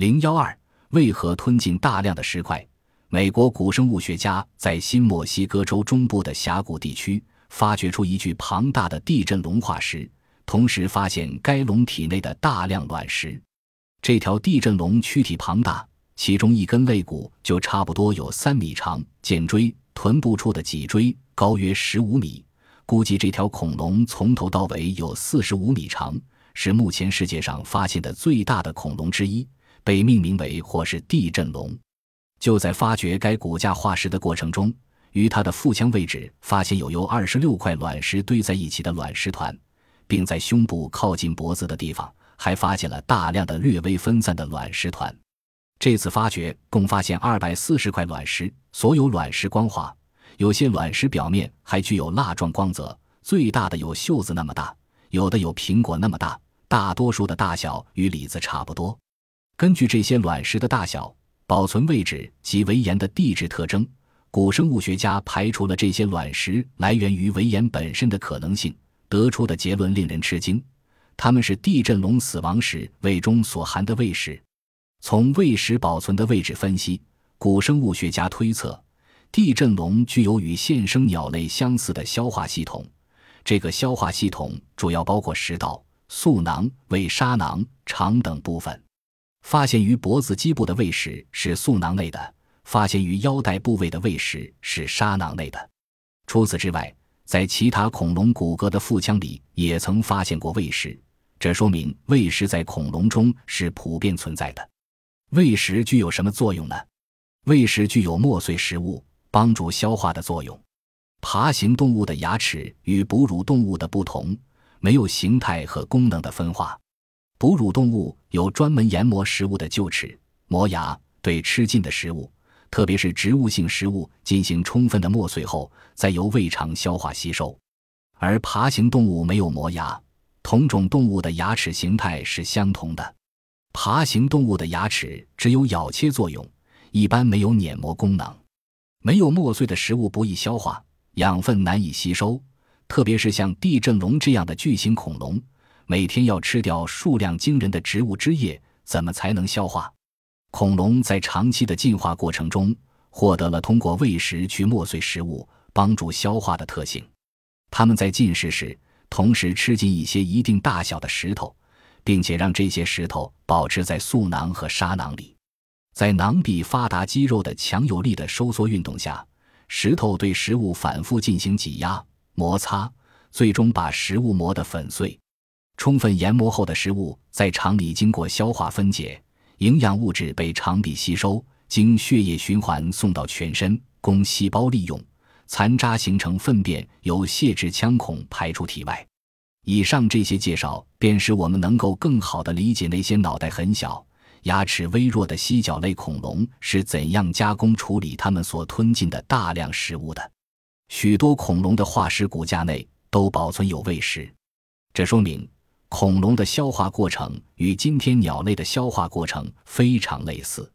零幺二，为何吞进大量的石块？美国古生物学家在新墨西哥州中部的峡谷地区发掘出一具庞大的地震龙化石，同时发现该龙体内的大量卵石。这条地震龙躯体庞大，其中一根肋骨就差不多有三米长，剑椎、臀部处的脊椎高约十五米。估计这条恐龙从头到尾有四十五米长，是目前世界上发现的最大的恐龙之一，被命名为或是地震龙。就在发掘该骨架化石的过程中，于它的腹腔位置发现有由二十六块卵石堆在一起的卵石团，并在胸部靠近脖子的地方还发现了大量的略微分散的卵石团。这次发掘共发现二百四十块卵石，所有卵石光滑。有些卵石表面还具有蜡状光泽，最大的有袖子那么大，有的有苹果那么大，大多数的大小与李子差不多。根据这些卵石的大小、保存位置及围岩的地质特征，古生物学家排除了这些卵石来源于围岩本身的可能性，得出的结论令人吃惊：它们是地震龙死亡时胃中所含的胃石。从胃石保存的位置分析，古生物学家推测。地震龙具有与现生鸟类相似的消化系统，这个消化系统主要包括食道、嗉囊、胃沙囊、肠等部分。发现于脖子基部的胃石是素囊类的，发现于腰带部位的胃石是沙囊类的。除此之外，在其他恐龙骨骼的腹腔里也曾发现过胃石，这说明胃石在恐龙中是普遍存在的。胃石具有什么作用呢？胃石具有磨碎食物。帮助消化的作用。爬行动物的牙齿与哺乳动物的不同，没有形态和功能的分化。哺乳动物有专门研磨食物的臼齿、磨牙，对吃进的食物，特别是植物性食物进行充分的磨碎后，再由胃肠消化吸收。而爬行动物没有磨牙，同种动物的牙齿形态是相同的。爬行动物的牙齿只有咬切作用，一般没有碾磨功能。没有磨碎的食物不易消化，养分难以吸收，特别是像地震龙这样的巨型恐龙，每天要吃掉数量惊人的植物汁液，怎么才能消化？恐龙在长期的进化过程中，获得了通过喂食去磨碎食物、帮助消化的特性。它们在进食时，同时吃进一些一定大小的石头，并且让这些石头保持在素囊和沙囊里。在囊壁发达肌肉的强有力的收缩运动下，石头对食物反复进行挤压、摩擦，最终把食物磨得粉碎。充分研磨后的食物在肠里经过消化分解，营养物质被肠壁吸收，经血液循环送到全身，供细胞利用。残渣形成粪便，由泄殖腔孔排出体外。以上这些介绍，便使我们能够更好地理解那些脑袋很小。牙齿微弱的犀角类恐龙是怎样加工处理它们所吞进的大量食物的？许多恐龙的化石骨架内都保存有胃石，这说明恐龙的消化过程与今天鸟类的消化过程非常类似。